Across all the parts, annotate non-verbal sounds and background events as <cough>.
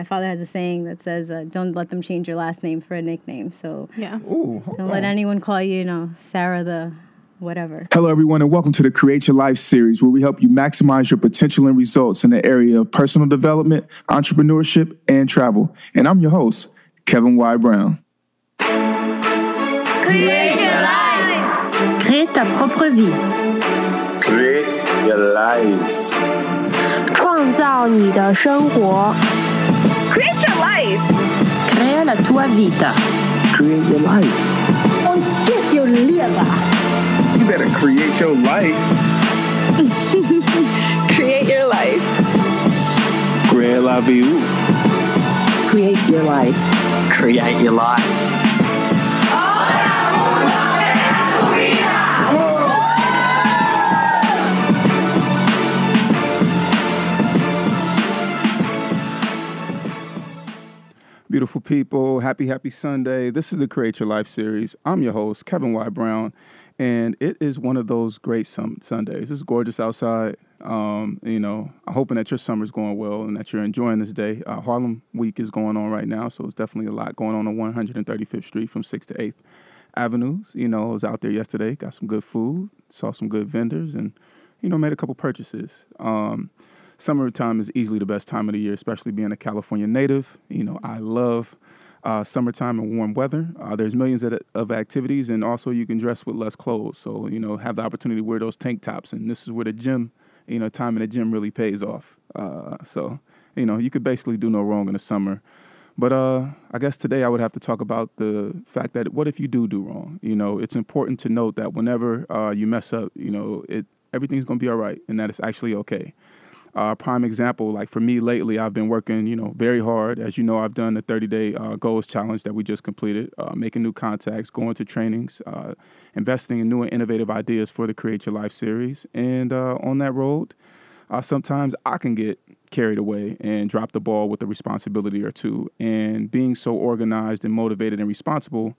my father has a saying that says, uh, "Don't let them change your last name for a nickname." So Yeah. Ooh, hold don't on. let anyone call you, you know, Sarah the whatever. Hello, everyone, and welcome to the Create Your Life series, where we help you maximize your potential and results in the area of personal development, entrepreneurship, and travel. And I'm your host, Kevin Y. Brown. Crée ta propre vie， Create your life. 创造你的生活。 Create your life. Crea la tua vita。Create your life. Ontsteek jou lewe. You better create your life. <laughs> Create your life. Create la vie. Create your life. Create your life. Beautiful people, happy, happy Sunday. This is the Create Your Life series. I'm your host, Kevin Y. Brown, and it is one of those great Sundays. It's gorgeous outside. Um, you know, I'm hoping that your summer's going well and that you're enjoying this day. Uh, Harlem Week is going on right now, so it's definitely a lot going on on 135th Street from 6th to 8th Avenues. You know, I was out there yesterday, got some good food, saw some good vendors, and, you know, made a couple purchases. Um, summertime is easily the best time of the year, especially being a California native. You know, I love uh, summertime and warm weather. Uh, there's millions of, of activities, and also you can dress with less clothes. So, you know, have the opportunity to wear those tank tops. And this is where the gym, you know, time in the gym really pays off. Uh, so, you know, you could basically do no wrong in the summer. But uh, I guess today I would have to talk about the fact that what if you do do wrong? You know, it's important to note that whenever uh, you mess up, you know, it everything's to be all right, and that it's actually okay. Uh, prime example, like for me lately, I've been working, you know, very hard. As you know, I've done the 30 day uh, goals challenge that we just completed, uh, making new contacts, going to trainings, uh, investing in new and innovative ideas for the Create Your Life series. And uh, on that road, uh, sometimes I can get carried away and drop the ball with a responsibility or two. And being so organized and motivated and responsible,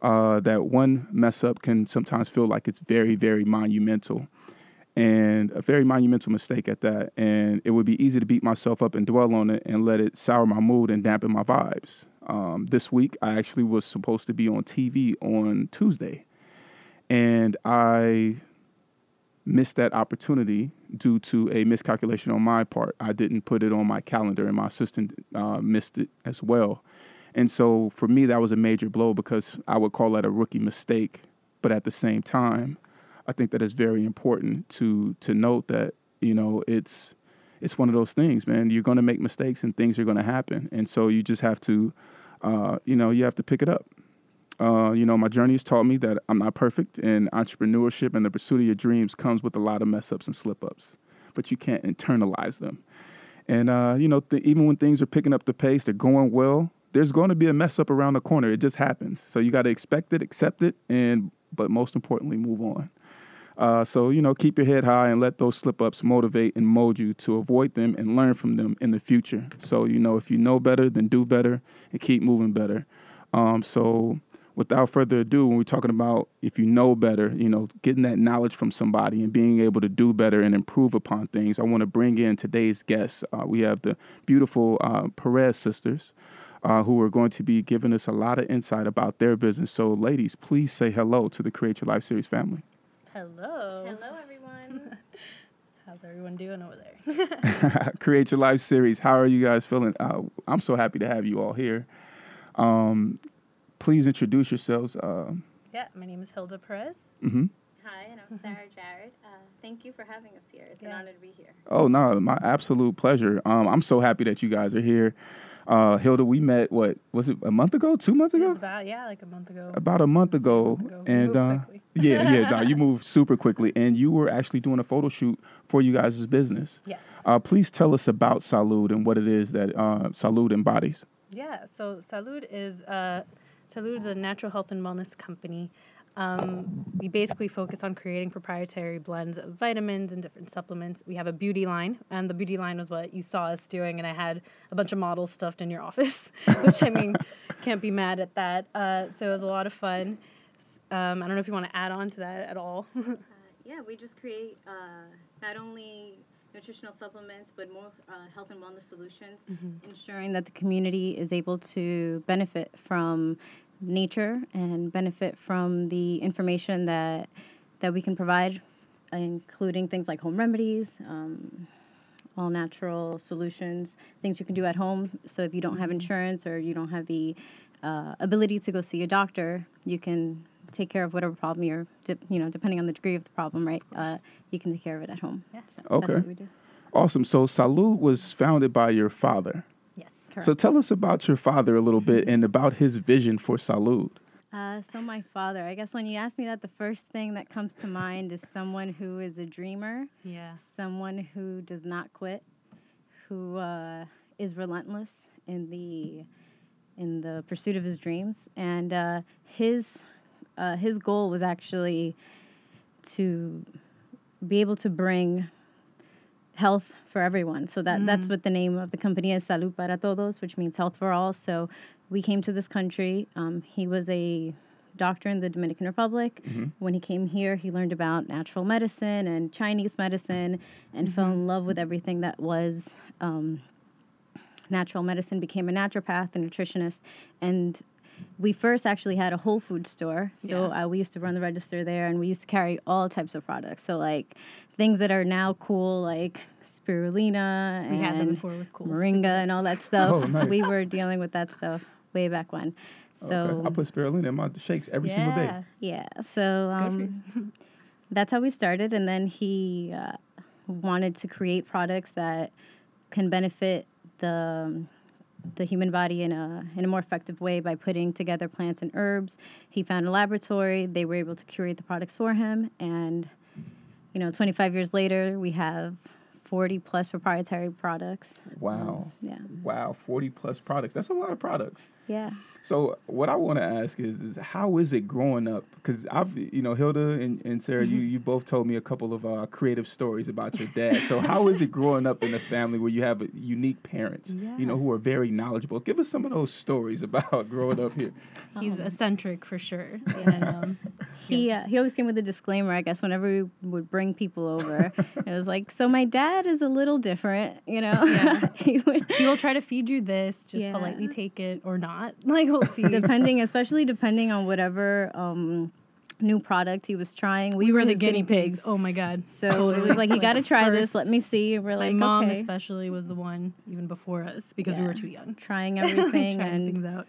that one mess up can sometimes feel like it's very, very monumental and a very monumental mistake at that. And it would be easy to beat myself up and dwell on it and let it sour my mood and dampen my vibes. Um, this week, I actually was supposed to be on TV on Tuesday, and I missed that opportunity due to a miscalculation on my part. I didn't put it on my calendar, and my assistant uh, missed it as well. And so for me, that was a major blow because I would call that a rookie mistake. But at the same time, I think that it's very important to to note that you know it's it's one of those things, man. You're going to make mistakes and things are going to happen, and so you just have to, uh, you know, you have to pick it up. Uh, you know, my journey has taught me that I'm not perfect, and entrepreneurship and the pursuit of your dreams comes with a lot of mess ups and slip ups, but you can't internalize them. And uh, you know, th- even when things are picking up the pace, they're going well. There's going to be a mess up around the corner. It just happens. So you got to expect it, accept it, and but most importantly, move on. Uh, so you know, keep your head high and let those slip ups motivate and mold you to avoid them and learn from them in the future. So you know, if you know better, then do better and keep moving better. Um, so without further ado, when we're talking about if you know better, you know, getting that knowledge from somebody and being able to do better and improve upon things, I want to bring in today's guests. Uh, we have the beautiful uh, Perez sisters. Uh, who are going to be giving us a lot of insight about their business. So, ladies, please say hello to the Create Your Life series family. Hello. Hello, everyone. <laughs> How's everyone doing over there? <laughs> Create Your Life series. How are you guys feeling? Uh, I'm so happy to have you all here. Um, please introduce yourselves. Uh, yeah, my name is Hilda Perez. mhm. Hi, and I'm Sarah Jared. Uh, thank you for having us here. It's an honor to be here. Oh no, my absolute pleasure. Um, I'm so happy that you guys are here. Uh, Hilda, we met what was it a month ago, two months ago? about yeah, like a month ago. About a month ago, month ago. And uh, <laughs> yeah, yeah, no, you moved <laughs> super quickly, and you were actually doing a photo shoot for you guys' business. Yes. Uh, please tell us about Salud and what it is that uh, Salud embodies. Yeah, so Salud is uh, Salud is a natural health and wellness company. Um, we basically focus on creating proprietary blends of vitamins and different supplements. We have a beauty line, and the beauty line was what you saw us doing, and I had a bunch of models stuffed in your <laughs> office, which I mean, can't be mad at that. Uh, so it was a lot of fun. Um, I don't know if you want to add on to that at all. <laughs> Yeah, we just create uh, not only nutritional supplements, but more uh, health and wellness solutions, ensuring that the community is able to benefit from nature and benefit from the information that that we can provide, including things like home remedies. Um, all natural solutions, things you can do at home. So if you don't have insurance or you don't have the uh, ability to go see a doctor, you can take care of whatever problem you're, de- you know, depending on the degree of the problem, right? Uh, you can take care of it at home. Yeah. So Okay. That's what we do. Awesome. So Salud was founded by your father. Yes. So tell us about your father a little bit and about his vision for Salud. Uh, so my father, I guess when you ask me that, the first thing that comes to mind is someone who is a dreamer, Yeah. someone who does not quit, who uh, is relentless in the in the pursuit of his dreams, and uh, his uh, his goal was actually to be able to bring health for everyone. So that that's what the name of the company is, Salud para Todos, which means health for all. So we came to this country. Um, he was a doctor in the Dominican Republic. When he came here, he learned about natural medicine and Chinese medicine, and fell in love with everything that was. Um, natural medicine, became a naturopath, a nutritionist, and we first actually had a Whole Food store. So uh, we used to run the register there, and we used to carry all types of products. So like things that are now cool, like spirulina We and had them before it was cool. moringa and all that stuff. Oh, nice. We were dealing with that stuff way back when. So okay. I put spirulina in my shakes every single day. Yeah. yeah, so um, <laughs> that's how we started, and then he uh, wanted to create products that can benefit the the human body in a in a more effective way by putting together plants and herbs. He found a laboratory; they were able to curate the products for him, and you know, 25 years later, we have 40 plus proprietary products. Wow. Yeah, Wow. 40 plus products. That's a lot of products. Yeah. So what I want to ask is, is how is it growing up? Because I've, you know, Hilda and, and Sarah, you, you both told me a couple of uh, creative stories about your dad. So how is it growing up in a family where you have a unique parents, yeah. you know, who are very knowledgeable? Give us some of those stories about <laughs> growing up here. He's eccentric for sure. <laughs> And, um, He uh, he always came with a disclaimer. I guess whenever we would bring people over, <laughs> it was like, "So my dad is a little different," you know. he would, he will try to feed you this, just Yeah. politely take it or not. <laughs> Like we'll see. depending, especially depending on whatever um, new product he was trying. We, we were the his guinea pigs. Oh my god. So it was like, "You <laughs> got to try this. Let me see." We're My like, mom "Okay." especially was the one even before us because we were too young. trying <laughs> everything Trying and things out.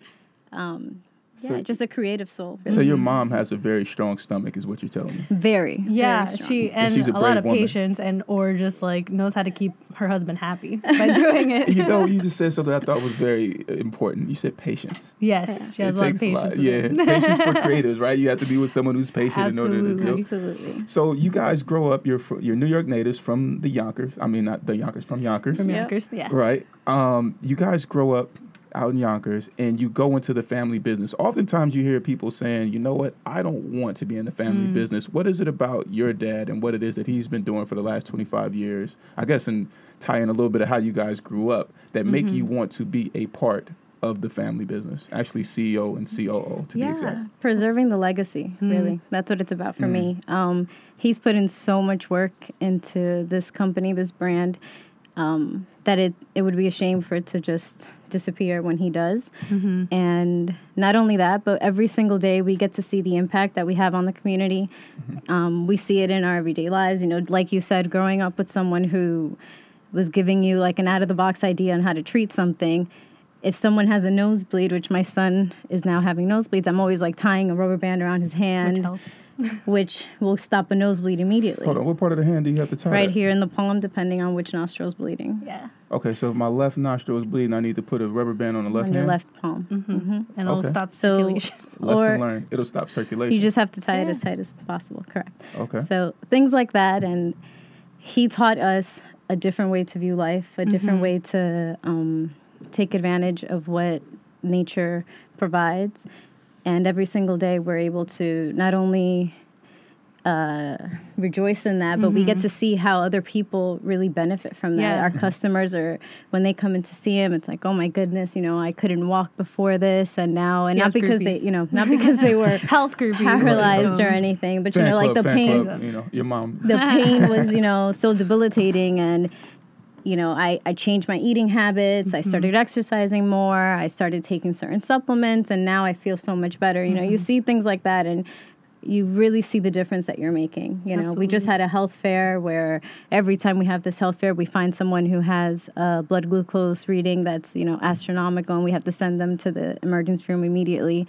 Yeah, So- just a creative soul. So your mom has a very strong stomach, is what you're telling me. Very, Yeah, very she and she's a a, lot of woman. patience and or just like knows how to keep her husband happy <laughs> by doing it. You know, you just said something I thought was very important. You said patience. yes, she has It a lot of patience. with Yeah, patience for <laughs> creatives, right? You have to be with someone who's patient in order to Absolutely. do. absolutely. So you guys grow up. You're fr- you're New York natives from the Yonkers. I mean, not the Yonkers, from Yonkers, From Yep. Yonkers, yeah. right? Um, you guys grow up out in Yonkers, and you go into the family business. Oftentimes, you hear people saying, "You know what? I don't want to be in the family Mm. business." What is it about your dad and what it is that he's been doing for the last 25 years? I guess, and tie in a little bit of how you guys grew up that make Mm-hmm. you want to be a part of the family business. Actually, CEO and COO to be exact. Yeah, preserving the legacy. Really, that's what it's about for me. Um, he's put in so much work into this company, this brand, um, that it it would be a shame for it to just disappear when he does. And not only that, but every single day we get to see the impact that we have on the community. Um, we see it in our everyday lives. You know, like you said, growing up with someone who was giving you like an out of the box idea on how to treat something. If someone has a nosebleed, which my son is now having nosebleeds, I'm always like tying a rubber band around his hand, Which helps. <laughs> which will stop a nosebleed immediately. Hold on, what part of the hand do you have to tie? Right that? here in the palm, depending on which nostril is bleeding. Yeah. Okay, so if my left nostril is bleeding, I need to put a rubber band on the left on your hand. left palm. Mm-hmm. And it'll mm-hmm. Okay. stop So- circulation. <laughs> Lesson or learned. It'll stop circulation. you just have to tie it as tight as possible. Correct. Okay. So things like that, and he taught us a different way to view life, a different mm-hmm. way to um, take advantage of what nature provides, and every single day we're able to not only uh, rejoice in that, but we get to see how other people really benefit from that. Yeah. Our customers are when they come in to see him, it's like, oh my goodness, you know, I couldn't walk before this, and now, and He not has because they, you know, not because they were <laughs> Health groupies. paralyzed or Um, anything, but you know, like club, the pain, club, you know, your mom. the pain was, you <laughs> know, so debilitating and you know, I, I changed my eating habits. I mm-hmm. started exercising more. I started taking certain supplements, and now I feel so much better. You know, you mm-hmm. see things like that, and you really see the difference that you're making. You know, we just had a health fair where every time we have this health fair, we find someone who has a blood glucose reading that's, you know, astronomical, and we have to send them to the emergency room immediately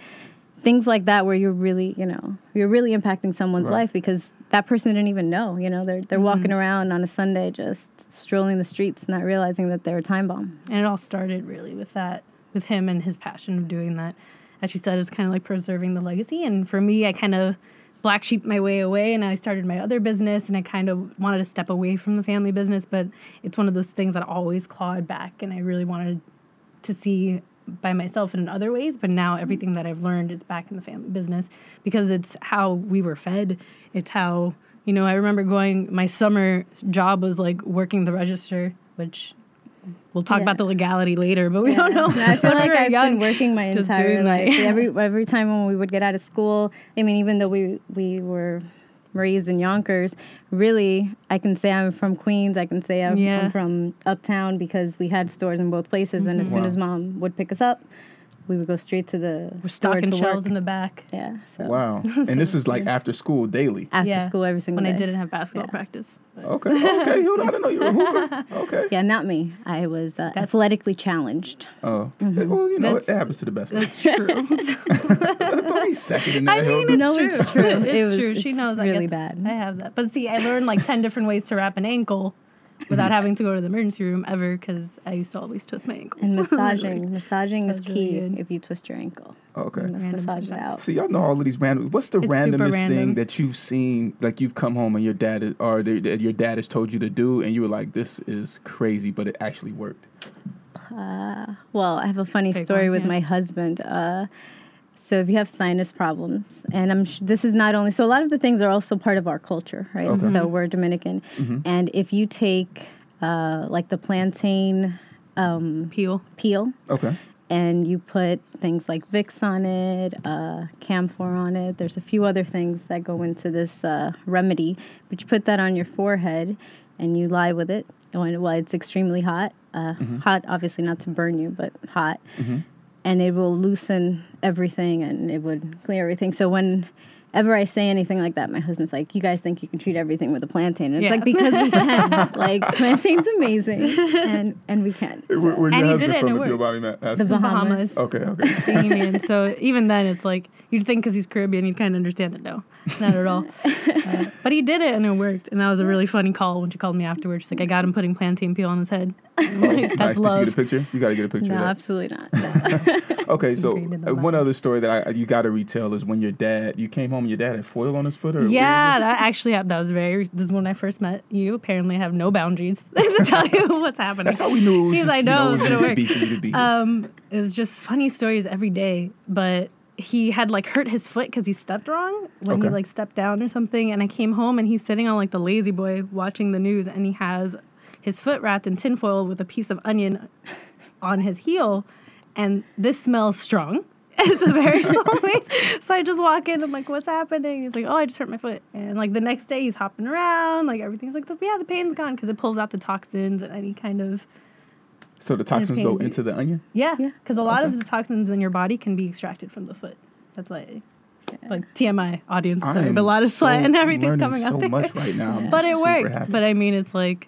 things like that where you're really you know you're really impacting someone's Right. life because that person didn't even know you know they're they're walking mm-hmm. around on a sunday just strolling the streets not realizing that they're a time bomb And it all started really with that, with him and his passion of doing that. As you said, it's kind of like preserving the legacy. And for me, I kind of black sheep my way away and I started my other business and I kind of wanted to step away from the family business, but it's one of those things that always clawed back and I really wanted to see by myself and in other ways, but now everything that I've learned is back in the family business because it's how we were fed. It's how, you know, I remember going my summer job was like working the register, which we'll talk Yeah. about the legality later, but we don't know. I <laughs> feel like I've young, been working my entire life. every every time when we would get out of school, I mean, even though we we were raised in Yonkers, really, I can say I'm from Queens. I can say I'm, Yeah. I'm from Uptown because we had stores in both places. And as mm-hmm. soon as mom would pick us up, we would go straight to the We're store stocking to shelves work. in the back. <laughs> yeah. So Wow. And this is like <laughs> after school daily. after Yeah. school every single day. When I didn't have basketball Yeah. practice. Okay. Okay. You I didn't know you were a hooper. <laughs> Okay. Yeah, not me. I was uh, athletically challenged. Oh. Well, you know, That's- it happens to the best. of us. That's true. Don't be second in that. I mean, it's No, true. it's true. It's It was- true. She it's knows I really get- bad. I have that. But see, I learned like 10 different ways to wrap an ankle without <laughs> having to go to the emergency room ever because I used to always twist my ankles. And <laughs> massaging. massaging is That's really key if you twist your ankle. Okay. You must Random massage it out. See, y'all know all of these random. What's the It's super randomest thing that you've seen? Like you've come home and your dad is, or the, that your dad has told you to do, and you were like, "This is crazy," but it actually worked. Well, I have a funny Big story one, with yeah. my husband. Uh, so if you have sinus problems, and I'm sh- this is not only so a lot of the things are also part of our culture, right? Okay. So we're Dominican, and if you take uh, like the plantain um, Peel. peel Okay. and you put things like Vicks on it, uh, camphor on it. There's a few other things that go into this uh, remedy, but you put that on your forehead and you lie with it when well, it's extremely hot. Uh, Hot, obviously not to burn you, but hot. And it will loosen everything and it would clear everything. So whenever I say anything like that, my husband's like, "You guys think you can treat everything with a plantain?" And it's Yeah. like because we can. <laughs> like plantain's amazing, and and we can. Where, So. where's And your he husband did it from? and If it you don't mind me The? Bahamas. Bahamas. Okay. Okay. Bahamian. so even then, it's like you'd think because he's Caribbean, you'd kind of understand it. No, not at all. Uh, <laughs> but he did it and it worked. And that was a really funny call when she called me afterwards. She's like, I got him putting plantain peel on his head. <laughs> I'm nice. That's Did you get a picture? You got to get a picture. No, absolutely not. No. <laughs> Okay, so ingrained in the uh, one other story that I, you got to retell is when your dad, you came home and your dad had foil on his foot, or Yeah, that actually happened. That was very. This is when I first met you. Apparently, I have no boundaries <laughs> to tell you what's happening. That's how we knew. It was He's like, you know, no, it was gonna work. be for you to be. Um, it was just funny stories every day. But he had like hurt his foot because he stepped wrong when he like stepped down or something. And I came home and he's sitting on like the lazy boy watching the news, and he has his foot wrapped in tinfoil with a piece of onion on his heel, and this smells strong. <laughs> It's a very <laughs> strong way. So I just walk in. I'm like, "What's happening?" He's like, "Oh, I just hurt my foot." And like the next day, he's hopping around. Like everything's like, "Yeah, the pain's gone" because it pulls out the toxins and any kind of so the toxins go pains you. into the onion. yeah, Yeah. because a lot of the toxins in your body can be extracted from the foot. That's why, like TMI audience, I sorry, am but a lot of so sweat and everything's learning coming so out there. much right now. I'm But it super worked. happy. But I mean, it's like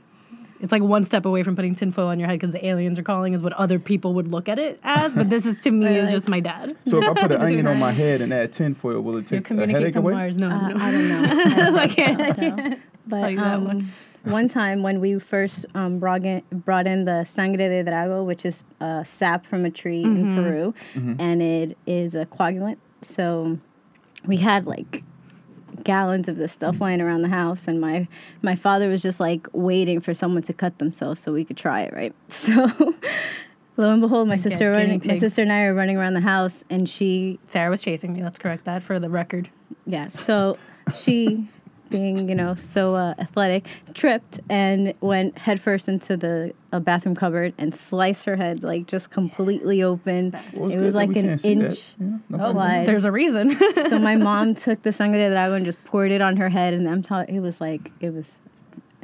it's like one step away from putting tinfoil on your head because the aliens are calling is what other people would look at it as. But this is to me <laughs> is just my dad. so if I put an <laughs> onion on my head and add tinfoil, will it take a headache away? Mars. No, Uh, no, no. I don't know. <laughs> I can't. I can't. But tell you that um, one. one. time when we first um, brought in brought in the sangre de drago, which is uh, sap from a tree Mm-hmm. in Peru, and it is a coagulant. So we had like gallons of this stuff lying around the house, and my my father was just like waiting for someone to cut themselves so we could try it, right? <laughs> So. Lo and behold, my sister, running, my sister and I are running around the house, and she Sarah was chasing me. Let's correct that for the record. Yeah. So she being you know so uh, athletic, tripped and went headfirst into the a bathroom cupboard and sliced her head like just completely open. Well, it was like an can't see that. inch Yeah, no Oh, wide. there's a reason. so my <laughs> mom took the sangre de drago and just poured it on her head, and I'm telling it was like it was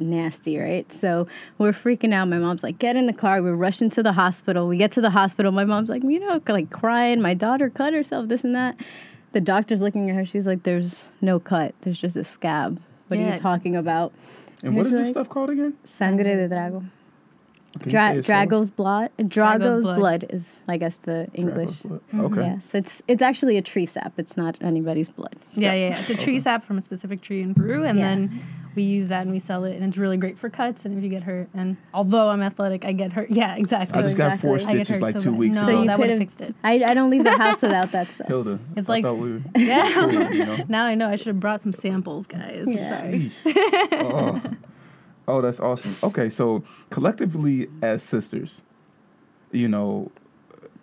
nasty, right? So we're freaking out. My mom's like, "Get in the car." We're rushing to the hospital. We get to the hospital. My mom's like, you know, like crying. My daughter cut herself. This and that. The doctor's looking at her. She's like, "There's no cut. There's just a scab. What are you talking about?" And what is Here's this stuff called again? Sangre de drago. Dra- say it slower? Dragon's blood. Dragon's blood. blood. is, I guess, the English. Dragon's blood. Mm-hmm. Okay. Yeah, so it's it's actually a tree sap. It's not anybody's blood. So- yeah, yeah, yeah. It's a tree sap from a specific tree in Peru, and Yeah. then we use that and we sell it, and it's really great for cuts. And if you get hurt, and although I'm athletic, I get hurt. <laughs> Yeah, exactly. I just got four exactly. I get stitches hurt like so two bad. weeks No, ago. So you that would have fixed it. I, I don't leave the house <laughs> without that stuff. Hilda, It's I like- thought we were <laughs> Yeah. cool, you know? Now I know I should have brought some samples, guys. Yeah. Sorry. Oh. Oh, that's awesome. Okay, so collectively as sisters, you know,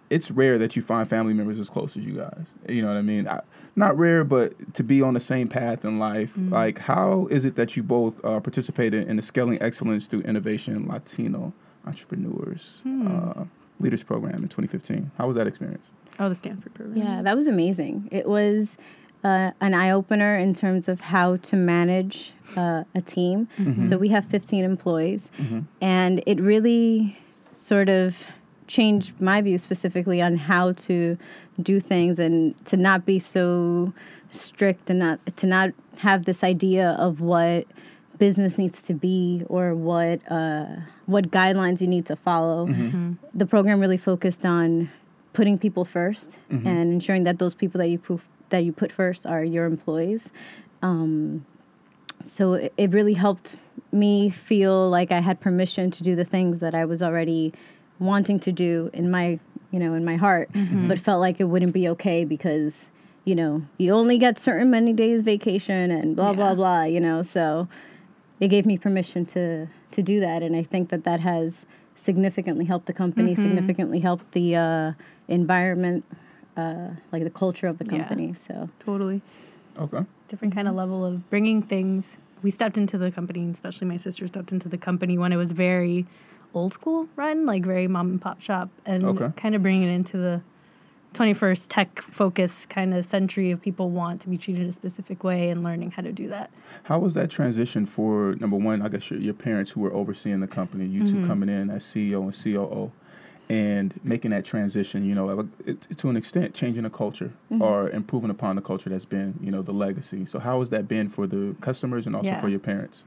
it's rare that you find family members as close as you guys. You know what I mean? I, not rare, but to be on the same path in life. Like, how is it that you both uh, participated in the Scaling Excellence through Innovation Latino Entrepreneurs uh, Leaders Program in 2015? How was that experience? Oh, the Stanford program. Yeah, that was amazing. It was uh, an eye opener in terms of how to manage uh, a team. So we have 15 employees, and it really sort of changed my view specifically on how to do things and to not be so strict and not to not have this idea of what business needs to be or what uh, what guidelines you need to follow. The program really focused on putting people 1st and ensuring that those people that you put that you put first are your employees. Um, so it, it really helped me feel like I had permission to do the things that I was already wanting to do in my you know in my heart, but felt like it wouldn't be okay because you know you only get certain many days vacation and blah blah Yeah. blah. You know, so it gave me permission to to do that, and I think that that has significantly helped the company, significantly helped the uh, environment, uh, like the culture of the Yeah. company. So Totally. Okay. different kind of level of bringing things. We stepped into the company, especially my sister stepped into the company when it was very old school run, like very mom and pop shop, and Okay. kind of bringing it into the 21st tech focus kind of century of people want to be treated a specific way and learning how to do that. How was that transition for number one? I guess your, your parents who were overseeing the company, you Mm-hmm. 2 coming in as CEO and COO, and making that transition. You know, it, to an extent, changing the culture Mm-hmm. or improving upon the culture that's been, you know, the legacy. So how has that been for the customers and also Yeah. for your parents?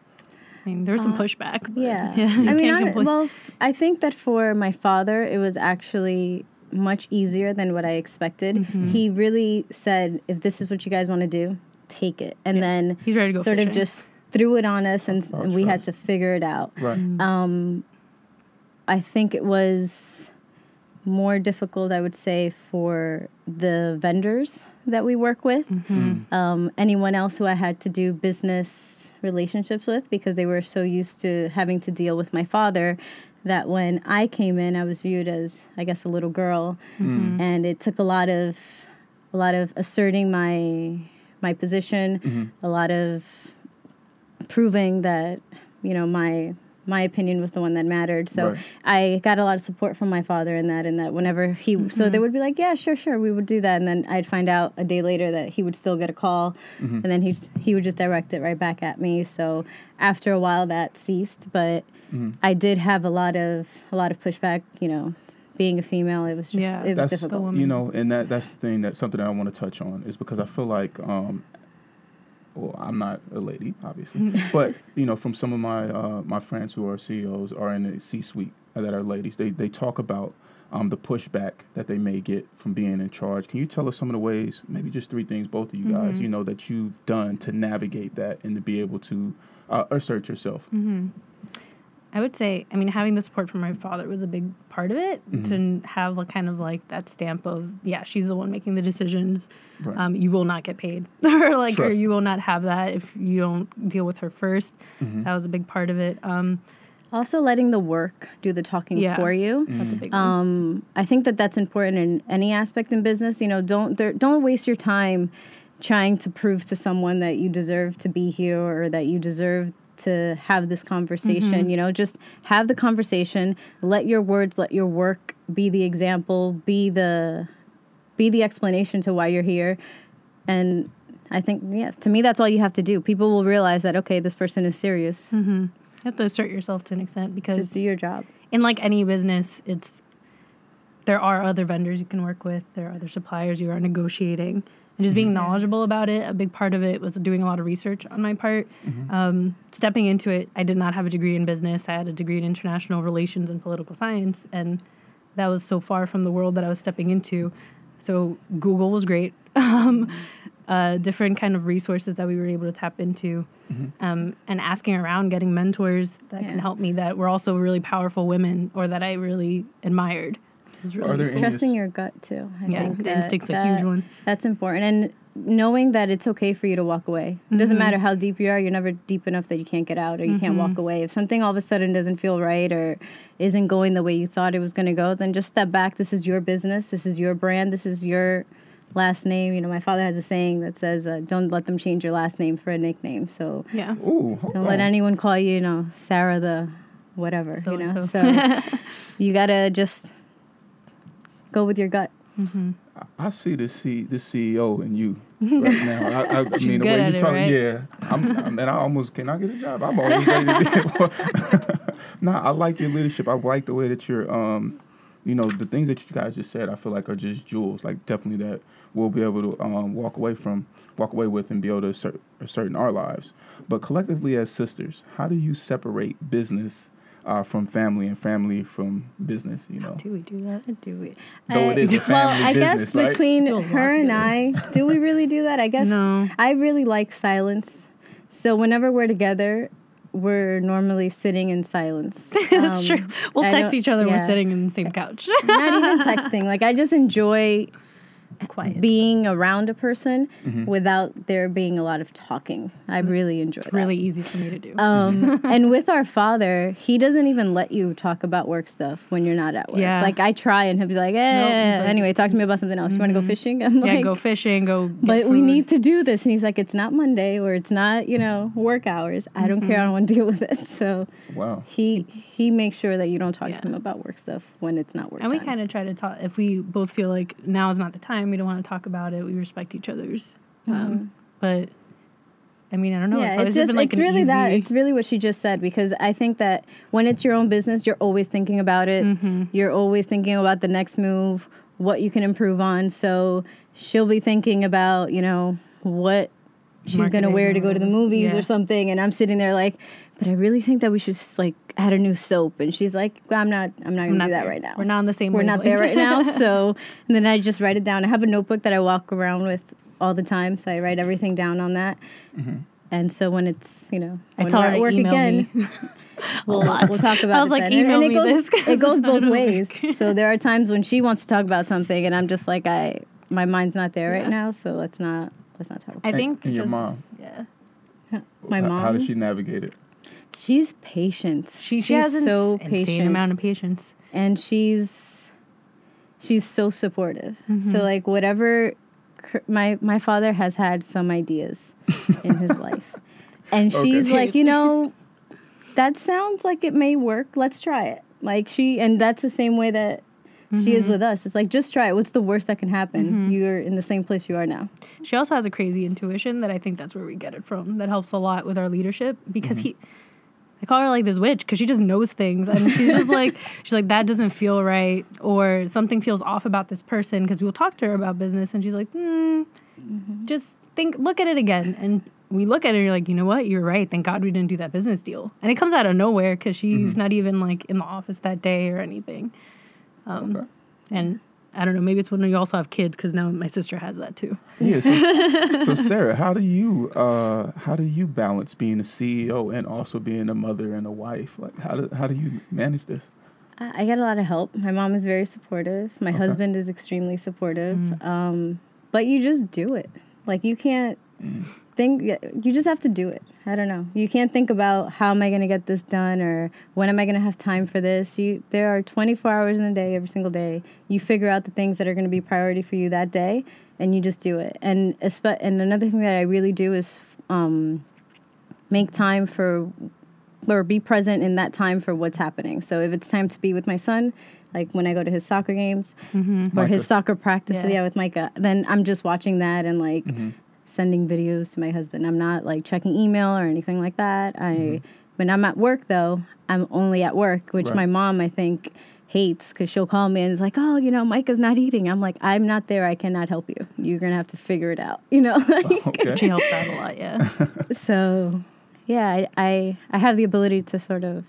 I mean, there was some pushback. but <laughs> Yeah. you I mean, can't well, f- I think that for my father, it was actually much easier than what I expected. Mm-hmm. He really said, if this is what you guys want to do, take it. And then He's ready to go sort fishing. of just threw it on us and, Oh, and we had to figure it out. Right. Um, I think it was more difficult, I would say, for the vendors that we work with. Mm-hmm. Mm-hmm. Um, anyone else who I had to do business relationships with because they were so used to having to deal with my father that when I came in, I was viewed as, I guess, a little girl, mm-hmm. and it took a lot of, a lot of asserting my my position, a lot of proving that you know my my opinion was the one that mattered. So Right. I got a lot of support from my father in that. In that whenever he, so they mm-hmm. would be like, "Yeah, sure, sure, we would do that," and then I'd find out a day later that he would still get a call, mm-hmm. and then he he would just direct it right back at me. So after a while, that ceased, but mm-hmm. I did have a lot of a lot of pushback. You know, being a female, it was just Yeah. it was that's difficult. you know, and that that's the thing that something that I want to touch on is because I feel like, um, well, I'm not a lady, obviously, <laughs> but you know, from some of my uh, my friends who are CEOs are in the C-suite that are ladies, they they talk about. Um, the pushback that they may get from being in charge. Can you tell us some of the ways, maybe just three things, both of you guys, you know, that you've done to navigate that and to be able to uh, assert yourself? I would say, I mean, having the support from my father was a big part of it. Mm-hmm. To have a kind of like that stamp of, yeah, she's the one making the decisions. Right. Um, you will not get paid, <laughs> or like, or you will not have that if you don't deal with her 1st Mm-hmm. That was a big part of it. Um, Also, letting the work do the talking Yeah. for you. That's a big one. Um, I think that that's important in any aspect in business. You know, don't there, don't waste your time trying to prove to someone that you deserve to be here or that you deserve to have this conversation. Mm-hmm. You know, just have the conversation. Let your words, let your work be the example, be the be the explanation to why you're here. And I think, yeah, to me, that's all you have to do. People will realize that, okay, this person is serious. Mm-hmm. You have to assert yourself to an extent because Just do your job. in like any business, it's there are other vendors you can work with, there are other suppliers you are negotiating, and just being knowledgeable about it. A big part of it was doing a lot of research on my part. Um, stepping into it, I did not have a degree in business. I had a degree in international relations and political science, and that was so far from the world that I was stepping into. So Google was great. <laughs> um, uh, different kind of resources that we were able to tap into, um, and asking around, getting mentors that can help me that were also really powerful women or that I really admired. It really Are there useful. any- Trusting your gut, too. I Yeah, think the that- instinct's a huge one. That's important. And knowing that it's okay for you to walk away. It doesn't matter how deep you are, you're never deep enough that you can't get out or you can't walk away. If something all of a sudden doesn't feel right or isn't going the way you thought it was going to go, then just step back. This is your business. This is your brand. This is your last name. You know, my father has a saying that says, uh, don't let them change your last name for a nickname. So Yeah. Ooh, don't let anyone call you, you know, Sarah the whatever, you know. So-and-so. So you <laughs> got to just go with your gut. I see the C, the CEO in you <laughs> right now. I, I, I mean, the way you it, talk, right? yeah. I'm, I'm, and I almost can I get a job? I'm always ready to get <laughs> Nah, I like your leadership. I like the way that you're, um, you know, the things that you guys just said. I feel like are just jewels. Like definitely that we'll be able to um, walk away from, walk away with, and be able to assert, assert in our lives. But collectively as sisters, how do you separate business uh, from family and family from business? You know, Do we do that? Do we? Though it is a <laughs> well, family I guess right? between Do a lot her and I, do we really do that? I guess No. I really like silence. So whenever we're together, we're normally sitting in silence. <laughs> That's Um, true. We'll I text don't- each other. We're sitting in the same couch. Not even texting. Like I just enjoy Quiet. being around a person Mm-hmm. without there being a lot of talking. I really enjoy that. really easy for me to do. Um, <laughs> and with our father, he doesn't even let you talk about work stuff when you're not at work. Yeah. Like I try, and he'll be like, "Eh, he's like- anyway, talk to me about something else. You want to go fishing?" <laughs> I'm yeah, like, go fishing. Go. Get but we need to do this. And he's like, it's not Monday or it's not, you know, work hours. I don't care. I don't want to <laughs> deal with it. So wow. he he makes sure that you don't talk Yeah. to him about work stuff when it's not work And we kind of try to talk. If we both feel like now is not the time, we don't want to talk about it. We respect each other's. Um, but I mean, I don't know. yeah, it's, it's just been like it's really easy, that. It's really what she just said because I think that when it's your own business, you're always thinking about it. Mm-hmm. You're always thinking about the next move, what you can improve on. So she'll be thinking about, you know, what she's going to wear to go to the movies Yeah. or something and I'm sitting there like, but I really think that we should just like add a new soap and she's like, well, I'm not I'm not going to do that there. right now. We're not on the same We're not there right now. So <laughs> and then I just write it down. I have a notebook that I walk around with all the time, so I write everything down on that. Mm-hmm. And so when it's you know I when tell her at to work email again, me. <laughs> we'll, we'll talk about I was it like, then. email and, and it this it goes both ways. so there are times when she wants to talk about something, and I'm just like, I my mind's not there right now, so let's not let's not talk. I And- think and your just- mom. Yeah, <laughs> My How- mom, How does she navigate it? she's patient. she, she she's has an so insane patient. amount of patience. and she's she's so supportive. Mm-hmm. So like whatever my my father has had some ideas in his <laughs> life. And Okay. she's like, you know, that sounds like it may work. Let's try it. Like she and that's the same way that she Mm-hmm. is with us. It's like just try it. What's the worst that can happen? You're in the same place you are now. She also has a crazy intuition that I think that's where we get it from. That helps a lot with our leadership because he. I call her like this witch because she just knows things and she's just <laughs> like she's like that doesn't feel right or something feels off about this person because we'll talk to her about business and she's like hmm just think look at it again and we look at it and you're like you know what you're right thank God we didn't do that business deal and it comes out of nowhere because she's not even like in the office that day or anything um, Okay. and I don't know maybe it's when you also have kids because now my sister has that too Yeah. So, so <laughs> Sarah, how do you uh, how do you balance being a CEO and also being a mother and a wife? Like how do how do you manage this? I I get a lot of help. My mom is very supportive. My husband is extremely supportive. Um, but you just do it. Like you can't think you just have to do it. I don't know. You can't think about how am I going to get this done or when am I going to have time for this. You there are 24 hours in a day every single day. You figure out the things that are going to be priority for you that day and you just do it. And espe- and another thing that I really do is um, make time for or be present in that time for what's happening. So if it's time to be with my son, like when I go to his soccer games or Micah. his soccer practices, Yeah. yeah. with Micah, then I'm just watching that and like sending videos to my husband. I'm not like checking email or anything like that. I when I'm at work though, I'm only at work, which Right. my mom I think hates because she'll call me and it's like, oh, you know, Micah's not eating. I'm like, I'm not there. I cannot help you. You're gonna have to figure it out. <laughs> You know. Like, Okay. She helps out a lot, yeah. <laughs> so yeah I, I i have the ability to sort of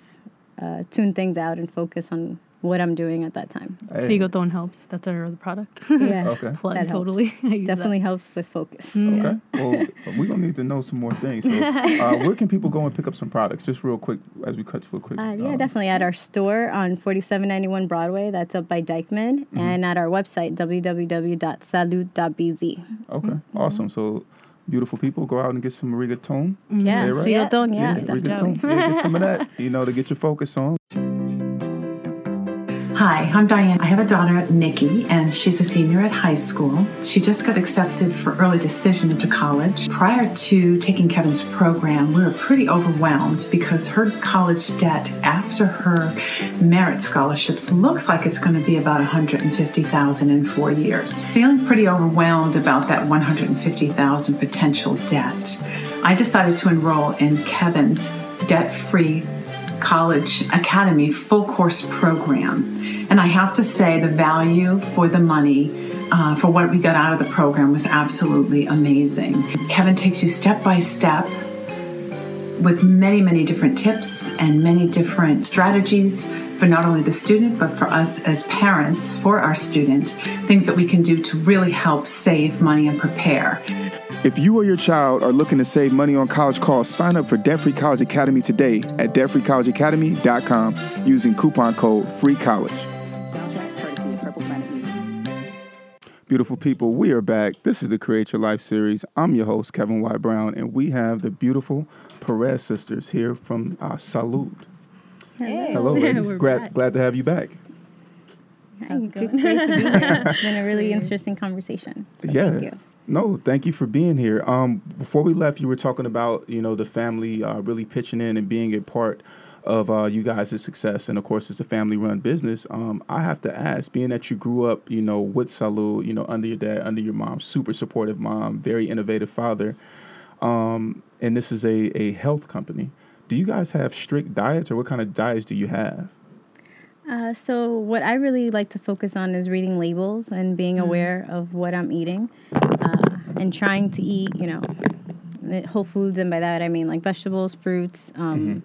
uh, tune things out and focus on what i'm doing at that time Hey, Bigoton helps. That's our other product. <laughs> yeah Okay. <laughs> Plug That totally. <laughs> I use that. definitely helps with focus Okay. Well, we're gonna need to know some more things. So, uh, where can people go and pick up some products? Just real quick, as we cut to a quick. Uh, yeah, um, definitely at our store on 4791 Broadway. That's up by Dyckman, and at our website www.salud.bz. Okay. Awesome. So, beautiful people, go out and get some rigatone. Yeah, Say it right? Rigatón, yeah, rigatone. definitely. Yeah, get some of that. You know, to get your focus on. Hi, I'm Diane. I have a daughter, Nikki, and she's a senior at high school. She just got accepted for early decision into college. Prior to taking Kevin's program, we were pretty overwhelmed because her college debt after her merit scholarships looks like it's going to be about 150,000 in 4 years. Feeling pretty overwhelmed about that 150,000 potential debt. I decided to enroll in Kevin's debt-free College Academy full course program. And I have to say, the value for the money uh, for what we got out of the program was absolutely amazing. Kevin takes you step by step with many, many different tips and many different strategies for not only the student, but for us as parents, for our student, things that we can do to really help save money and prepare. If you or your child are looking to save money on college costs, sign up for Debt Free College Academy today at debtfreecollegeacademy.com using coupon code FREECOLLEGE. Soundtrack courtesy of Purple Planet Music. Beautiful people, we are back. This is the Create Your Life series. I'm your host, Kevin Y. Brown, and we have the beautiful Perez sisters here from uh, Salud. Hello, <laughs> ladies. We're Glad, back. glad to have you back. Hi, good- Great to be here. <laughs> It's been a really interesting conversation. So yeah. No, thank you for being here. Um, before we left, you were talking about you know the family uh, really pitching in and being a part of uh, you guys' success, and of course, it's a family-run business. Um, I have to ask, being that you grew up, you know, with Salud, you know, under your dad, under your mom, super supportive mom, very innovative father, um, and this is a a health company. Do you guys have strict diets, or what kind of diets do you have? Uh, so what I really like to focus on is reading labels and being aware of what I'm eating, uh, and trying to eat, you know, uh, whole foods, and by that I mean like vegetables, fruits. Um,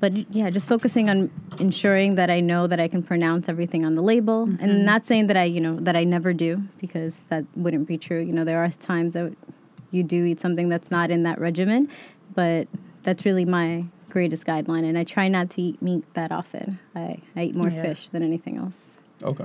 But yeah, just focusing on ensuring that I know that I can pronounce everything on the label, and not saying that I, you know, that I never do because that wouldn't be true. You know, there are times that you do eat something that's not in that regimen, but that's really my greatest guideline. And I try not to eat meat that often. I, I eat more Yeah. fish than anything else. Okay.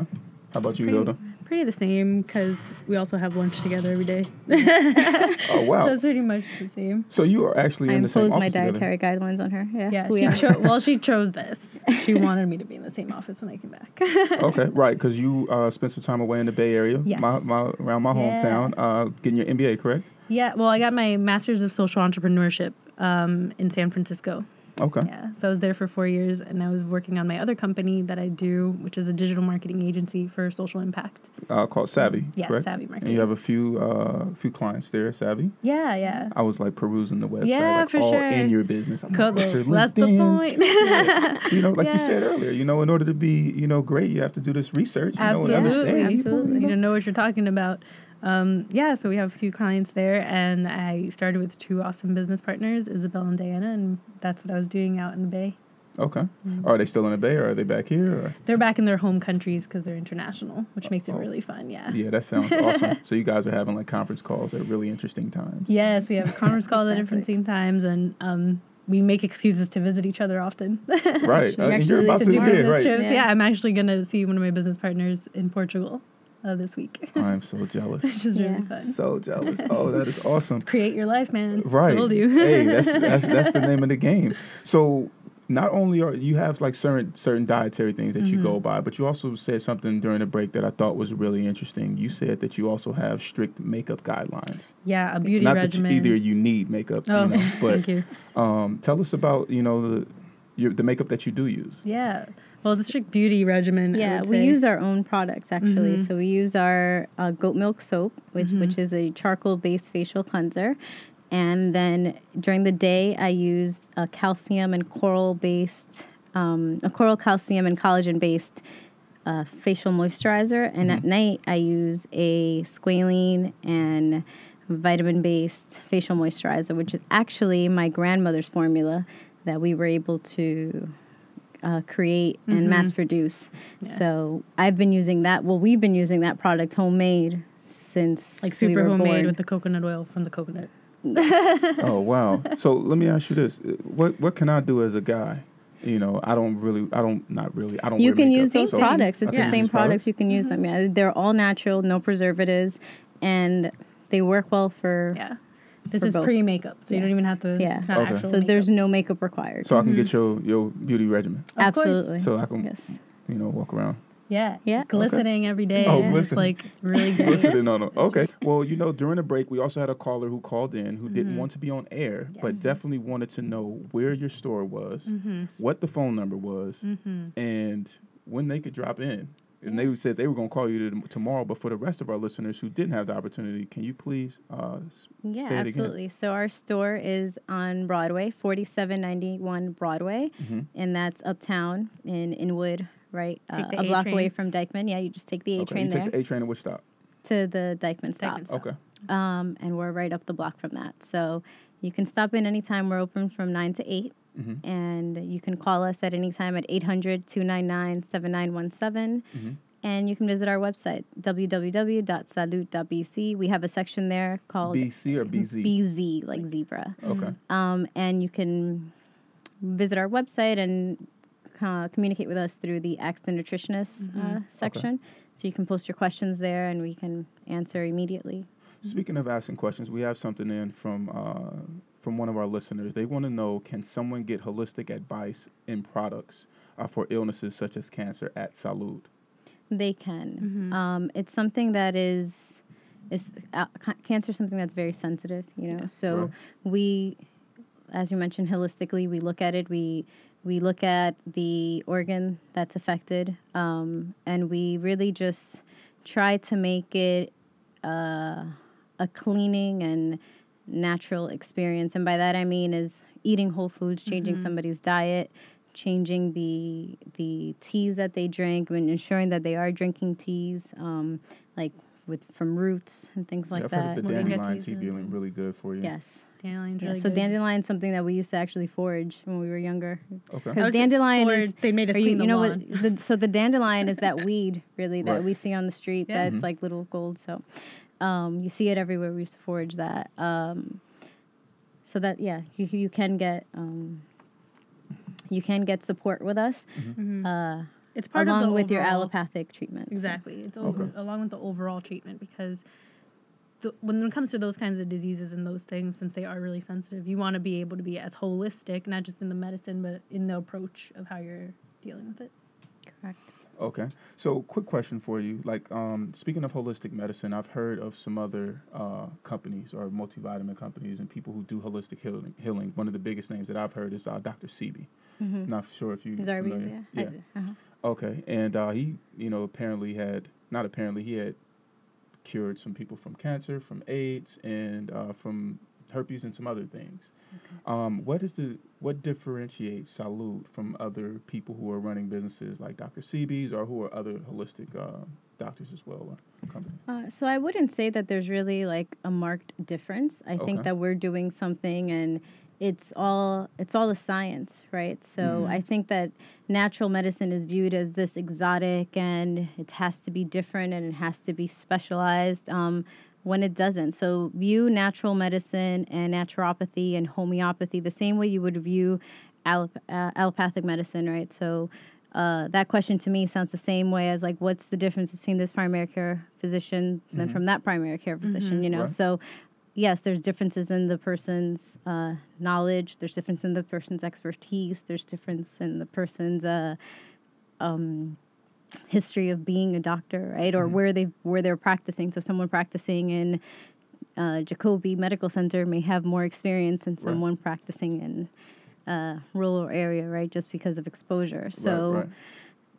How about you, Pretty, Yoda? pretty the same because we also have lunch together every day. <laughs> Oh wow. So it's pretty much the same. So you are actually I in the same impose office my together. dietary guidelines on her. Yeah, Yeah, we she cho- well, she <laughs> chose this. She wanted me to be in the same office when I came back. <laughs> Okay, right, because you uh, spent some time away in the Bay Area, Yes. my, my, around my Yeah. hometown, uh, getting your MBA, correct? yeah, well, I got my master's of social entrepreneurship um, in San Francisco. Okay. Yeah, so I was there for four years, and I was working on my other company that I do, which is a digital marketing agency for social impact. Uh, called Savvy, Yes, correct? Savvy And you have a few uh, few clients there, Savvy. Yeah, yeah. I was like perusing the website, Yeah, like for all sure. in your business. I'm Cool. like, That's the point. <laughs> <laughs> You know, like you said earlier, you know, in order to be, you know, great, you have to do this research, you know, and absolutely, understand people, absolutely. you You know? don't know what you're talking about. Um, yeah, so we have a few clients there, and I started with two awesome business partners, Isabel and Diana, and that's what I was doing out in the Bay. Okay. Mm. Are they still in the Bay, or are they back here? Or? They're back in their home countries because they're international, which makes it Oh. really fun. Yeah. Yeah, that sounds awesome. <laughs> So you guys are having like conference calls at really interesting times. Yes, we have conference calls at different same times, and um, we make excuses to visit each other often. <laughs> Right. You're Uh, you're about to to do big, business right? trips. Yeah. Yeah. I'm actually gonna see one of my business partners in Portugal. Uh, this week, <laughs> I'm so jealous. which is really fun. so jealous. <laughs> Oh, that is awesome. Create your life, man. Right. Told you. hey, <laughs> that's, that's that's the name of the game. So not only are you have like certain certain dietary things that you Mm-hmm. go by, but you also said something during the break that I thought was really interesting. You said that you also have strict makeup guidelines. yeah, a beauty not regimen. that you, either you need makeup, Oh, you know, but thank you. um, tell us about you know the your, the makeup that you do use. Yeah. Well, it's a strict beauty regimen. Yeah, we use our own products actually. Mm-hmm. So we use our uh, goat milk soap, which which is a charcoal based facial cleanser, and then during the day I use a calcium and coral based, um, a coral calcium and collagen based. Uh, facial moisturizer, and at night I use a squalene and vitamin based facial moisturizer, which is actually my grandmother's formula that we were able to uh, create and Mm-hmm. mass produce. So I've been using that. Well, we've been using that product homemade since like we super were homemade born. with the coconut oil from the coconut. <laughs> Oh wow! so let me ask you this: what what can I do as a guy? You know, I don't really, I don't, not really, I don't. you wear can makeup, use those so products. It's I the same use products. You can use them. Yeah, they're all natural, no preservatives, and they work well for. Yeah. This is both. pre makeup, so you don't even have to. Yeah. It's not Okay. actual. So there's no makeup required. So I can mm-hmm. get your your beauty regimen, Of course. Absolutely. so I can yes. you know walk around. Yeah. Yeah. Glistening every day. Oh, It's glistening. like really good. Listening on them. <laughs> Okay. Well, you know, during the break, we also had a caller who called in who didn't mm-hmm. want to be on air, but definitely wanted to know where your store was, mm-hmm. what the phone number was, and when they could drop in. And they said they were going to call you to, tomorrow, but for the rest of our listeners who didn't have the opportunity, can you please uh, Yeah, say it again? absolutely. So our store is on Broadway, 4791 Broadway, Mm-hmm. and that's uptown in Inwood, right? Uh, the a A block train. away from Dyckman. Yeah, you just take the A Okay, train you there take the A train and which stop? to the Dyckman stop. Dyckman stop. Okay. Um, and we're right up the block from that. So you can stop in anytime. We're open from 9 to 8. Mm-hmm. And you can call us at any time at 800 299 7917. Mm-hmm. And you can visit our website, www.salute.bc. We have a section there called BC or BZ? <laughs> BZ, like zebra. Okay. Um, and you can visit our website and uh, communicate with us through the Ask the Nutritionist uh, section. So you can post your questions there and we can answer immediately. Speaking of asking questions, we have something in from uh, from one of our listeners. They want to know: Can someone get holistic advice in products uh, for illnesses such as cancer at Salud? They can. Um, it's something that is is uh, ca- cancer is something that's very sensitive. You know, so Right. we, as you mentioned, holistically, we look at it. We we look at the organ that's affected, um, and we really just try to make it uh, a cleaning and natural experience. And by that I mean is eating whole foods, changing somebody's diet, changing the the teas that they drink, and ensuring that they are drinking teas, um, like with from roots and things like yeah, I've that. heard the dandelion tea is really being really good for you. yes. Dandelion's Yeah, really so good. dandelion is something that we used to actually forage when we were younger. Okay. Because would dandelion forage, is they made us are you, clean the you know lawn. what? The, so the dandelion is that weed really that Right. we see on the street. Yeah. That's like little gold. So um, you see it everywhere. We used to forage that. Um, so that yeah, you you can get um, you can get support with us uh, It's part of along the with your allopathic treatment. Exactly. It's over, along with the overall treatment because the, when it comes to those kinds of diseases and those things, since they are really sensitive, you want to be able to be as holistic, not just in the medicine, but in the approach of how you're dealing with it. Correct. Okay. So, quick question for you. Like, um, speaking of holistic medicine, I've heard of some other uh, companies or multivitamin companies and people who do holistic healing. Healing. One of the biggest names that I've heard is uh, Dr. Sebi. Not sure if you Zarbee's, familiar. yeah. Uh-huh. Okay, and uh, he, you know, apparently had not apparently he had cured some people from cancer, from AIDS, and uh, from herpes and some other things. Um, what is the what differentiates Salud from other people who are running businesses like Dr. Sebi's or who are other holistic uh, doctors as well? Uh, so I wouldn't say that there's really like a marked difference. I Okay. think that we're doing something and it's all it's all a science, right? So I think that natural medicine is viewed as this exotic and it has to be different and it has to be specialized. Um, when it doesn't. So view natural medicine and naturopathy and homeopathy the same way you would view allop- uh, allopathic medicine, right? So uh, that question to me sounds the same way as like, what's the difference between this primary care physician than from that primary care physician? You know, Right. so yes, there's differences in the person's uh, knowledge. There's difference in the person's expertise. There's difference in the person's uh, um, history of being a doctor, right? Or where they where they're practicing. So someone practicing in uh, Jacobi Medical Center may have more experience than someone practicing in a rural area, right? Just because of exposure. So right.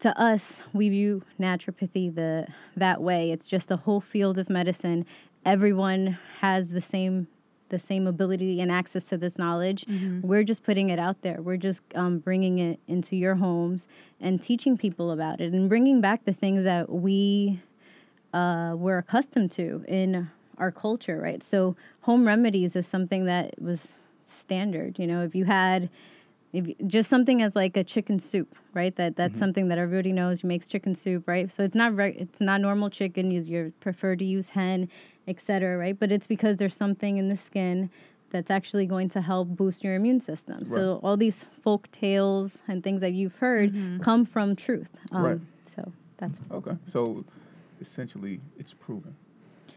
to us, we view naturopathy the that way. It's just a whole field of medicine. Everyone has the same the same ability and access to this knowledge. We're just putting it out there. We're just um, bringing it into your homes and teaching people about it and bringing back the things that we uh, we're accustomed to in our culture, right? So home remedies is something that was standard. You know, if you had if you- just something as like a chicken soup, right? That that's something that everybody knows. You makes chicken soup, right? So it's not right. It's not normal chicken. You you prefer to use hen, etc. Right? But it's because there's something in the skin that's actually going to help boost your immune system. So all these folk tales and things that you've heard come from truth. Um, Right. So that's Okay. So essentially, it's proven.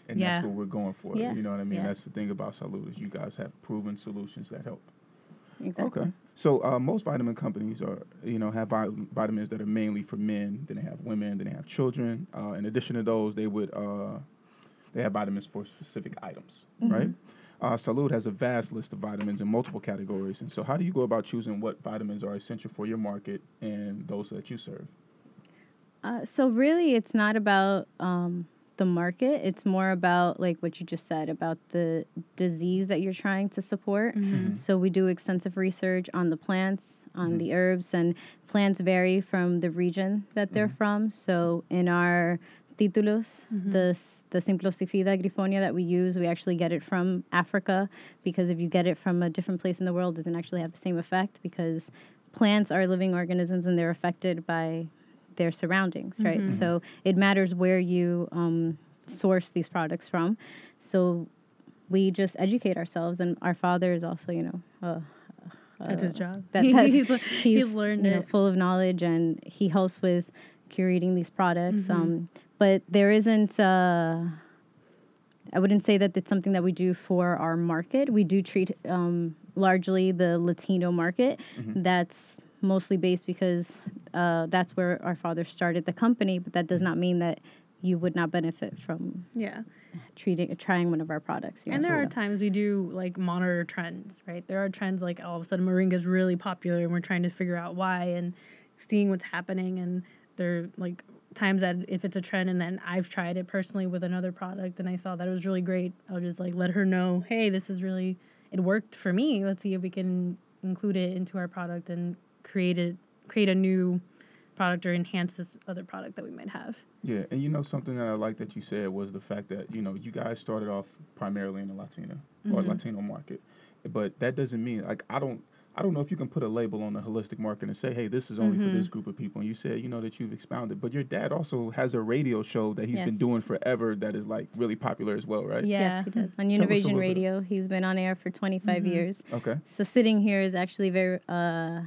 And Yeah. that's what we're going for. Yeah. You know what I mean? Yeah. That's the thing about Salud is you guys have proven solutions that help. exactly. Okay. So uh, most vitamin companies are, you know, have vi- vitamins that are mainly for men. Then they have women. Then they have children. Uh, in addition to those, they would uh, they have vitamins for specific items, right? Uh, Salud has a vast list of vitamins in multiple categories. And so, how do you go about choosing what vitamins are essential for your market and those that you serve? Uh, so really, it's not about um, the market. It's more about like what you just said about the disease that you're trying to support. So we do extensive research on the plants, on the herbs, and plants vary from the region that they're from. So in our títulos, the s- the simplicifolia Griffonia that we use, we actually get it from Africa because if you get it from a different place in the world, it doesn't actually have the same effect because plants are living organisms and they're affected by their surroundings, right? So it matters where you um, source these products from. So we just educate ourselves, and our father is also, you know, uh, That's his job. that, that <laughs> he's, he's, he's learned you know, full of knowledge, and he helps with curating these products. Mm-hmm. Um, but there isn't. Uh, I wouldn't say that it's something that we do for our market. We do treat um, largely the Latino market. That's mostly based because uh, that's where our father started the company. But that does not mean that you would not benefit from Yeah. treating trying one of our products. you And know, there are times we do like monitor trends, right? There are trends like all of a sudden moringa is really popular and we're trying to figure out why and seeing what's happening. And they're like times that if it's a trend and then I've tried it personally with another product and I saw that it was really great, I'll just like let her know, hey, this is really, it worked for me. Let's see if we can include it into our product and create it, create a new product or enhance this other product that we might have. Yeah, and you know something that I like that you said was the fact that you know you guys started off primarily in the Latina or mm-hmm. Latino market, but that doesn't mean like I don't I don't know if you can put a label on the holistic market and say hey this is only for this mm-hmm. group of people. And you said you know that you've expounded, but your dad also has a radio show that he's been doing forever that is like really popular as well, right? Yes, he does. On Tell us a Univision little bit. Radio, he's been on air for 25 years. Okay. So sitting here is actually very uh,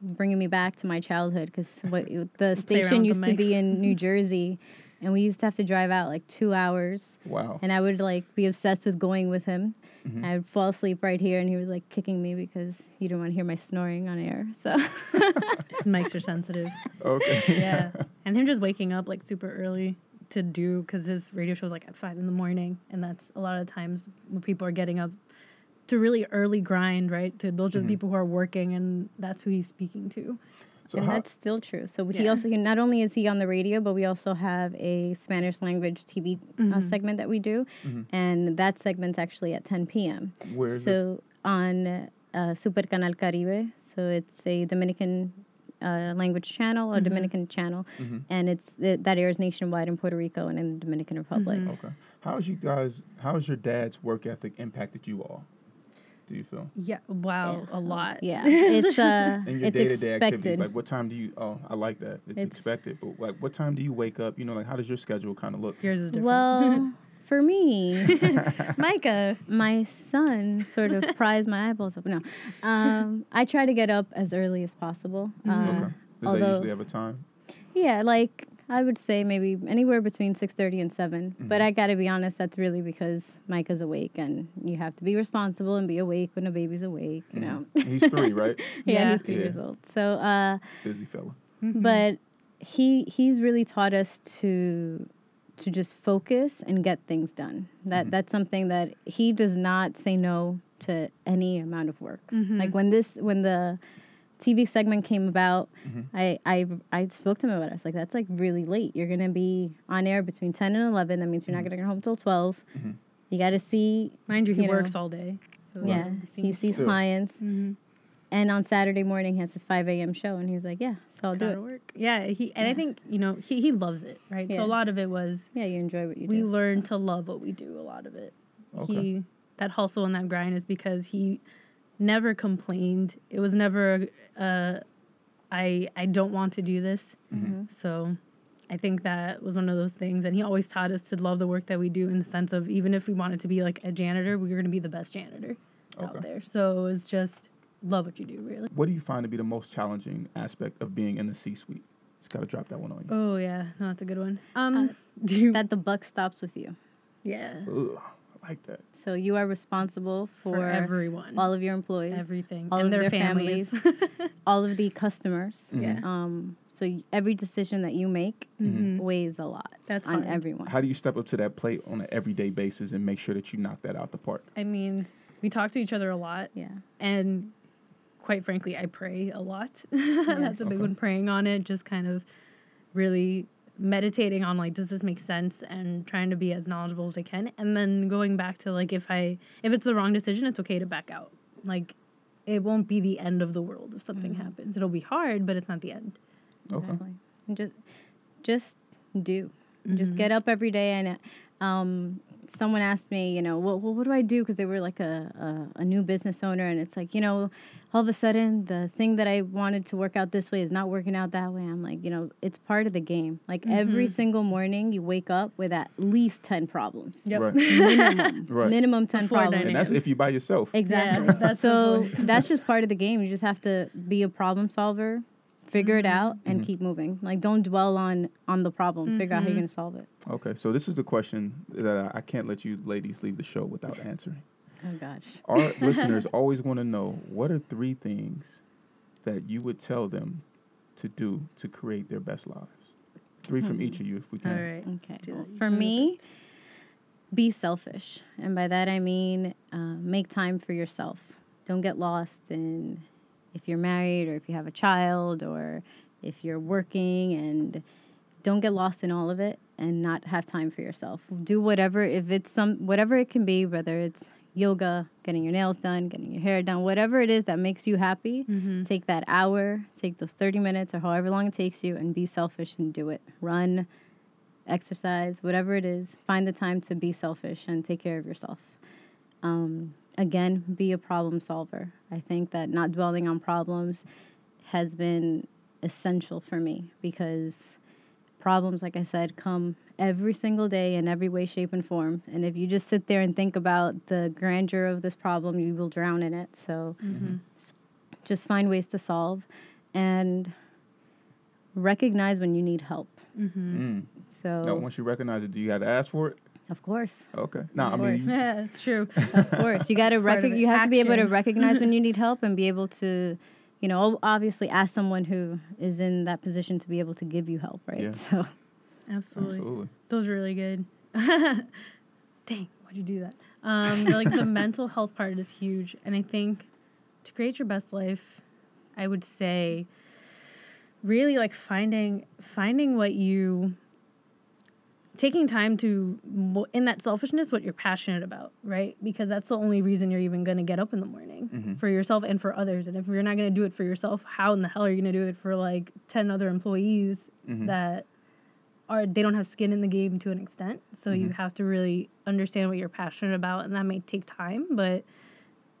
bringing me back to my childhood because what the <laughs> station used the to be in New Jersey, and we used to have to drive out like two hours. Wow. And I would like be obsessed with going with him. Mm-hmm. I'd fall asleep right here, and he was like kicking me because he didn't want to hear my snoring on air. So <laughs> His mics are sensitive. Okay. yeah <laughs> and him just waking up like super early to do because his radio show is like at five in the morning and that's a lot of times when people are getting up to really early grind right to those are the people who are working and that's who he's speaking to So and how, that's still true. So he also he, not only is he on the radio, but we also have a Spanish language TV Mm-hmm. uh, segment that we do, and that segment's actually at 10 p.m. Where is so on uh, Super Canal Caribe. So it's a Dominican uh, language channel, Mm-hmm. a Dominican channel, and it's th- that airs nationwide in Puerto Rico and in the Dominican Republic. Mm-hmm. okay. How's you guys? How's your dad's work ethic impacted you all? Do you feel? yeah wow a lot Yeah, <laughs> it's uh, And your it's day to day activities, expected. like what time do you? Oh, I like that. It's, It's- expected, but like what time do you wake up? You know, like how does your schedule kind of look? yours is different Well, <laughs> for me, <laughs> micah my son sort of pries my eyeballs up. No, um, I try to get up as early as possible. Uh, Okay. they although usually have a time? yeah, like I would say maybe anywhere between six thirty and 7 Mm-hmm. But I got to be honest, that's really because Micah's awake, and you have to be responsible and be awake when a baby's awake. You know. He's three, right? yeah, <laughs> Yeah. he's three Yeah. years old. So, uh, Busy fella. but he he's really taught us to to just focus and get things done. That that's something that he does not say no to any amount of work. Like when this when the TV segment came about, mm-hmm. I, I I spoke to him about it. I was like, that's like really late. You're gonna be on air between ten and eleven. That means you're not mm-hmm. gonna get home till 12 mm-hmm. You got to see. Mind you, he You know. works all day. So Yeah, he sees Sure. clients, Mhm. and on Saturday morning he has his five a.m. show, and he's like, yeah, so I'll do Gotta it. work. Yeah, he and I think you know he he loves it, right? Yeah. So a lot of it was Yeah, you enjoy what you do. we do. learn to love what we do. A lot of it. Okay. He that hustle and that grind is because he never complained. It was never uh, I I don't want to do this. Mm-hmm. So I think that was one of those things, and he always taught us to love the work that we do in the sense of even if we wanted to be like a janitor, we were going to be the best janitor Okay. out there. So it was just love what you do, really. What do you find to be the most challenging aspect of being in the C-suite? Just gotta drop that one on you. Oh yeah, no, that's a good one. Um, <laughs> do you, that the buck stops with you. yeah Ugh, I like that. So you are responsible for, for everyone, all of your employees, everything, all and of their, their families. <laughs> all of the customers. Yeah. Um, so every decision that you make weighs a lot That's on hard. everyone. How do you step up to that plate on an everyday basis and make sure that you knock that out the park? I mean, we talk to each other a lot, yeah. and quite frankly, I pray a lot. <laughs> That's a big Okay. one. Praying on it, just kind of really meditating on like, does this make sense, and trying to be as knowledgeable as I can, and then going back to like, if I if it's the wrong decision, it's okay to back out. Like, it won't be the end of the world if something happens. It'll be hard, but it's not the end. Okay. Exactly. And just just do. Just Mm-hmm. get up every day and um someone asked me, you know, what what, what do I do because they were like a, a a new business owner and it's like, you know, all of a sudden the thing that I wanted to work out this way is not working out that way. I'm like, you know, it's part of the game. Like every Mm-hmm. single morning you wake up with at least 10 problems. Yep. Right. Minimum. <laughs> Right. Minimum 10 Before problems. and that's if you by yourself. Exactly. Yeah, that's so <laughs> that's just part of the game. You just have to be a problem solver, figure it out, Mm-hmm. and keep moving. Like don't dwell on on the problem. Figure out how you're Mm-hmm. gonna solve it. Okay, so this is the question that I, I can't let you ladies leave the show without answering. Oh gosh. <laughs> Our listeners <laughs> always want to know what are three things that you would tell them to do to create their best lives. Three from each of you, if we can. All right. Okay. well, for me, be selfish, and by that I mean uh, make time for yourself. Don't get lost in if you're married or if you have a child or if you're working and don't get lost in all of it and not have time for yourself. Do whatever if it's some whatever it can be, whether it's yoga, getting your nails done, getting your hair done, whatever it is that makes you happy, take that hour, take those 30 minutes or however long it takes you and be selfish and do it. Run, exercise, whatever it is, find the time to be selfish and take care of yourself. Um, again, be a problem solver. I think that not dwelling on problems has been essential for me because problems, like I said, come every single day in every way, shape, and form. And if you just sit there and think about the grandeur of this problem, you will drown in it. So s- just find ways to solve and recognize when you need help. Mm. So, Now, once you recognize it, do you have to ask for it? of course. Okay. No, I Of mean, course. you- <laughs> Yeah, it's true. Of course, you got to part rec- You have to be able to recognize when <laughs> you need help and be able to, you know, obviously ask someone who is in that position to be able to give you help, right? Yeah. So, Absolutely. absolutely. Those are really good. <laughs> Dang, why'd you do that? Um, like the <laughs> mental health part is huge, and I think to create your best life, I would say really like finding finding what you taking time to in that selfishness what you're passionate about right because that's the only reason you're even going to get up in the morning for yourself and for others and if you're not going to do it for yourself how in the hell are you going to do it for like 10 other employees that are they don't have skin in the game to an extent. So you have to really understand what you're passionate about and that may take time but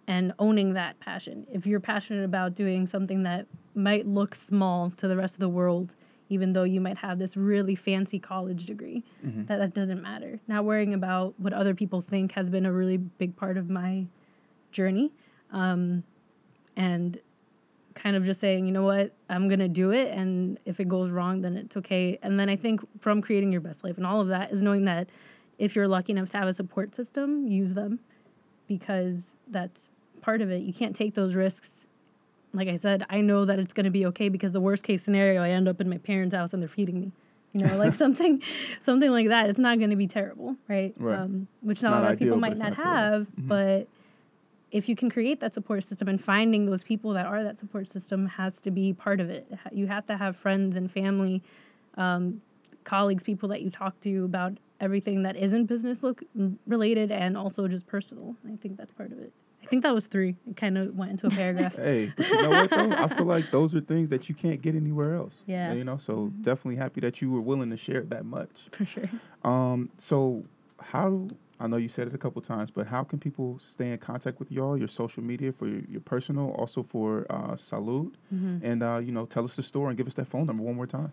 and owning that passion. If you're passionate about doing something that might look small to the rest of the world even though you might have this really fancy college degree that that doesn't matter. Not worrying about what other people think has been a really big part of my journey um, and kind of just saying, you know what, I'm gonna do it, and if it goes wrong, then it's okay. And then I think from creating your best life and all of that is knowing that if you're lucky enough to have a support system, use them because that's part of it. You can't take those risks. Like I said, I know that it's gonna be okay because the worst case scenario, I end up in my parents' house and they're feeding me. You know, like <laughs> something, something like that. It's not going to be terrible, right? Right. Um, which not, Not a lot of people might not have, Mhm. but if you can create that support system and finding those people that are that support system has to be part of it. You have to have friends and family, um, colleagues, people that you talk to about everything that isn't business look related and also just personal. I think that's part of it. I think that was three. It kind of went into a paragraph. <laughs> Hey, you know what though? I feel like those are things that you can't get anywhere else. Yeah. You know, so definitely happy that you were willing to share that much. For sure. Um, so how I know you said it a couple times, but how can people stay in contact with y'all? Your social media for your, your personal, also for uh, Salud, Mhm. and uh, you know, tell us the store and give us that phone number one more time.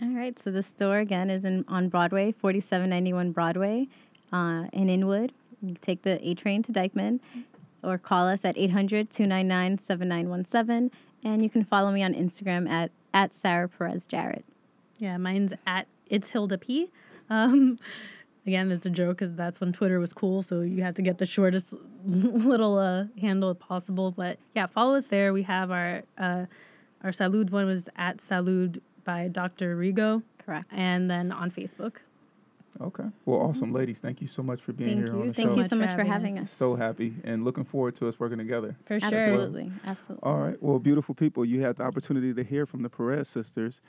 All right. So the store again is in on Broadway, 4791 Broadway, uh, in Inwood. You can take the A train to Dyckman, or call us at 800-299-7917. And you can follow me on Instagram at at Sarah Perez Jarrett. Yeah, mine's at it's Hilda P. Um, again, it's a joke because that's when Twitter was cool. So you have to get the shortest <laughs> little uh, handle possible. But yeah, follow us there. We have our uh, our Salud one was at Salud by Dr. Rigo. Correct. And then on Facebook. Okay. Well, awesome, ladies. Thank you so much for being Thank here you on the so show. Thank you so much for having us. So happy and looking forward to us working together. For sure. Absolutely. Absolutely. All right. Well, beautiful people, you had the opportunity to hear from the Perez sisters.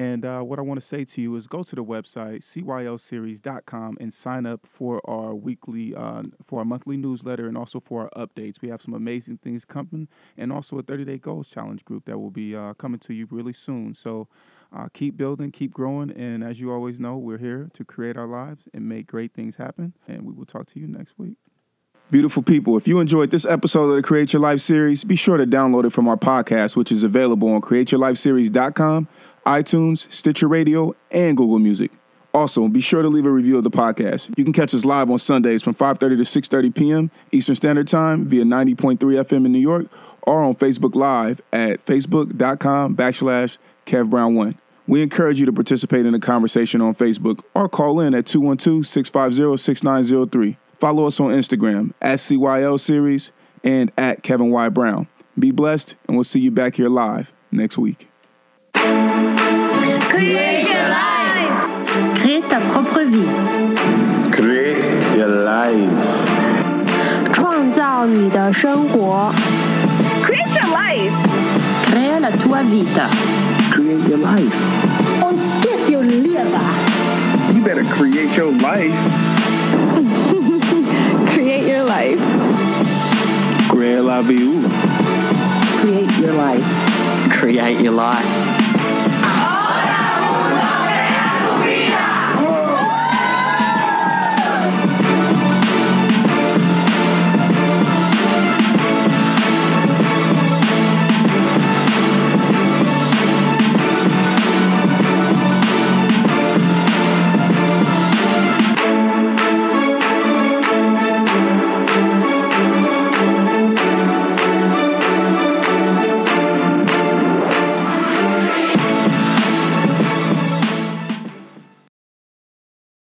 And uh, what I want to say to you is go to the website, cylseries.com, and sign up for our weekly, uh, for our monthly newsletter and also for our updates. We have some amazing things coming and also a 30 Day Goals Challenge group that will be uh, coming to you really soon. So uh, keep building, keep growing. And as you always know, we're here to create our lives and make great things happen. And we will talk to you next week. Beautiful people, if you enjoyed this episode of the Create Your Life series, be sure to download it from our podcast, which is available on createyourlifeseries.com, iTunes, Stitcher Radio, and Google Music. Also, be sure to leave a review of the podcast. You can catch us live on Sundays from 5:30 to 6:30 p.m. Eastern Standard Time via 90.3 FM in New York or on Facebook Live at facebook.com backslash kevbrown1. We encourage you to participate in the conversation on Facebook or call in at 212-650-6903. Follow us on Instagram at CYL Series and at Kevin Y. Brown. Be blessed, and we'll see you back here live next week. Create your life. Crée ta propre vie. Create your life. 创造你的生活。 Create your life. Crea la tua vita. Create your life. Ontsteek jou lewe. You better create <laughs> your life. Create your life. Create la vie. Create your life. Create your life.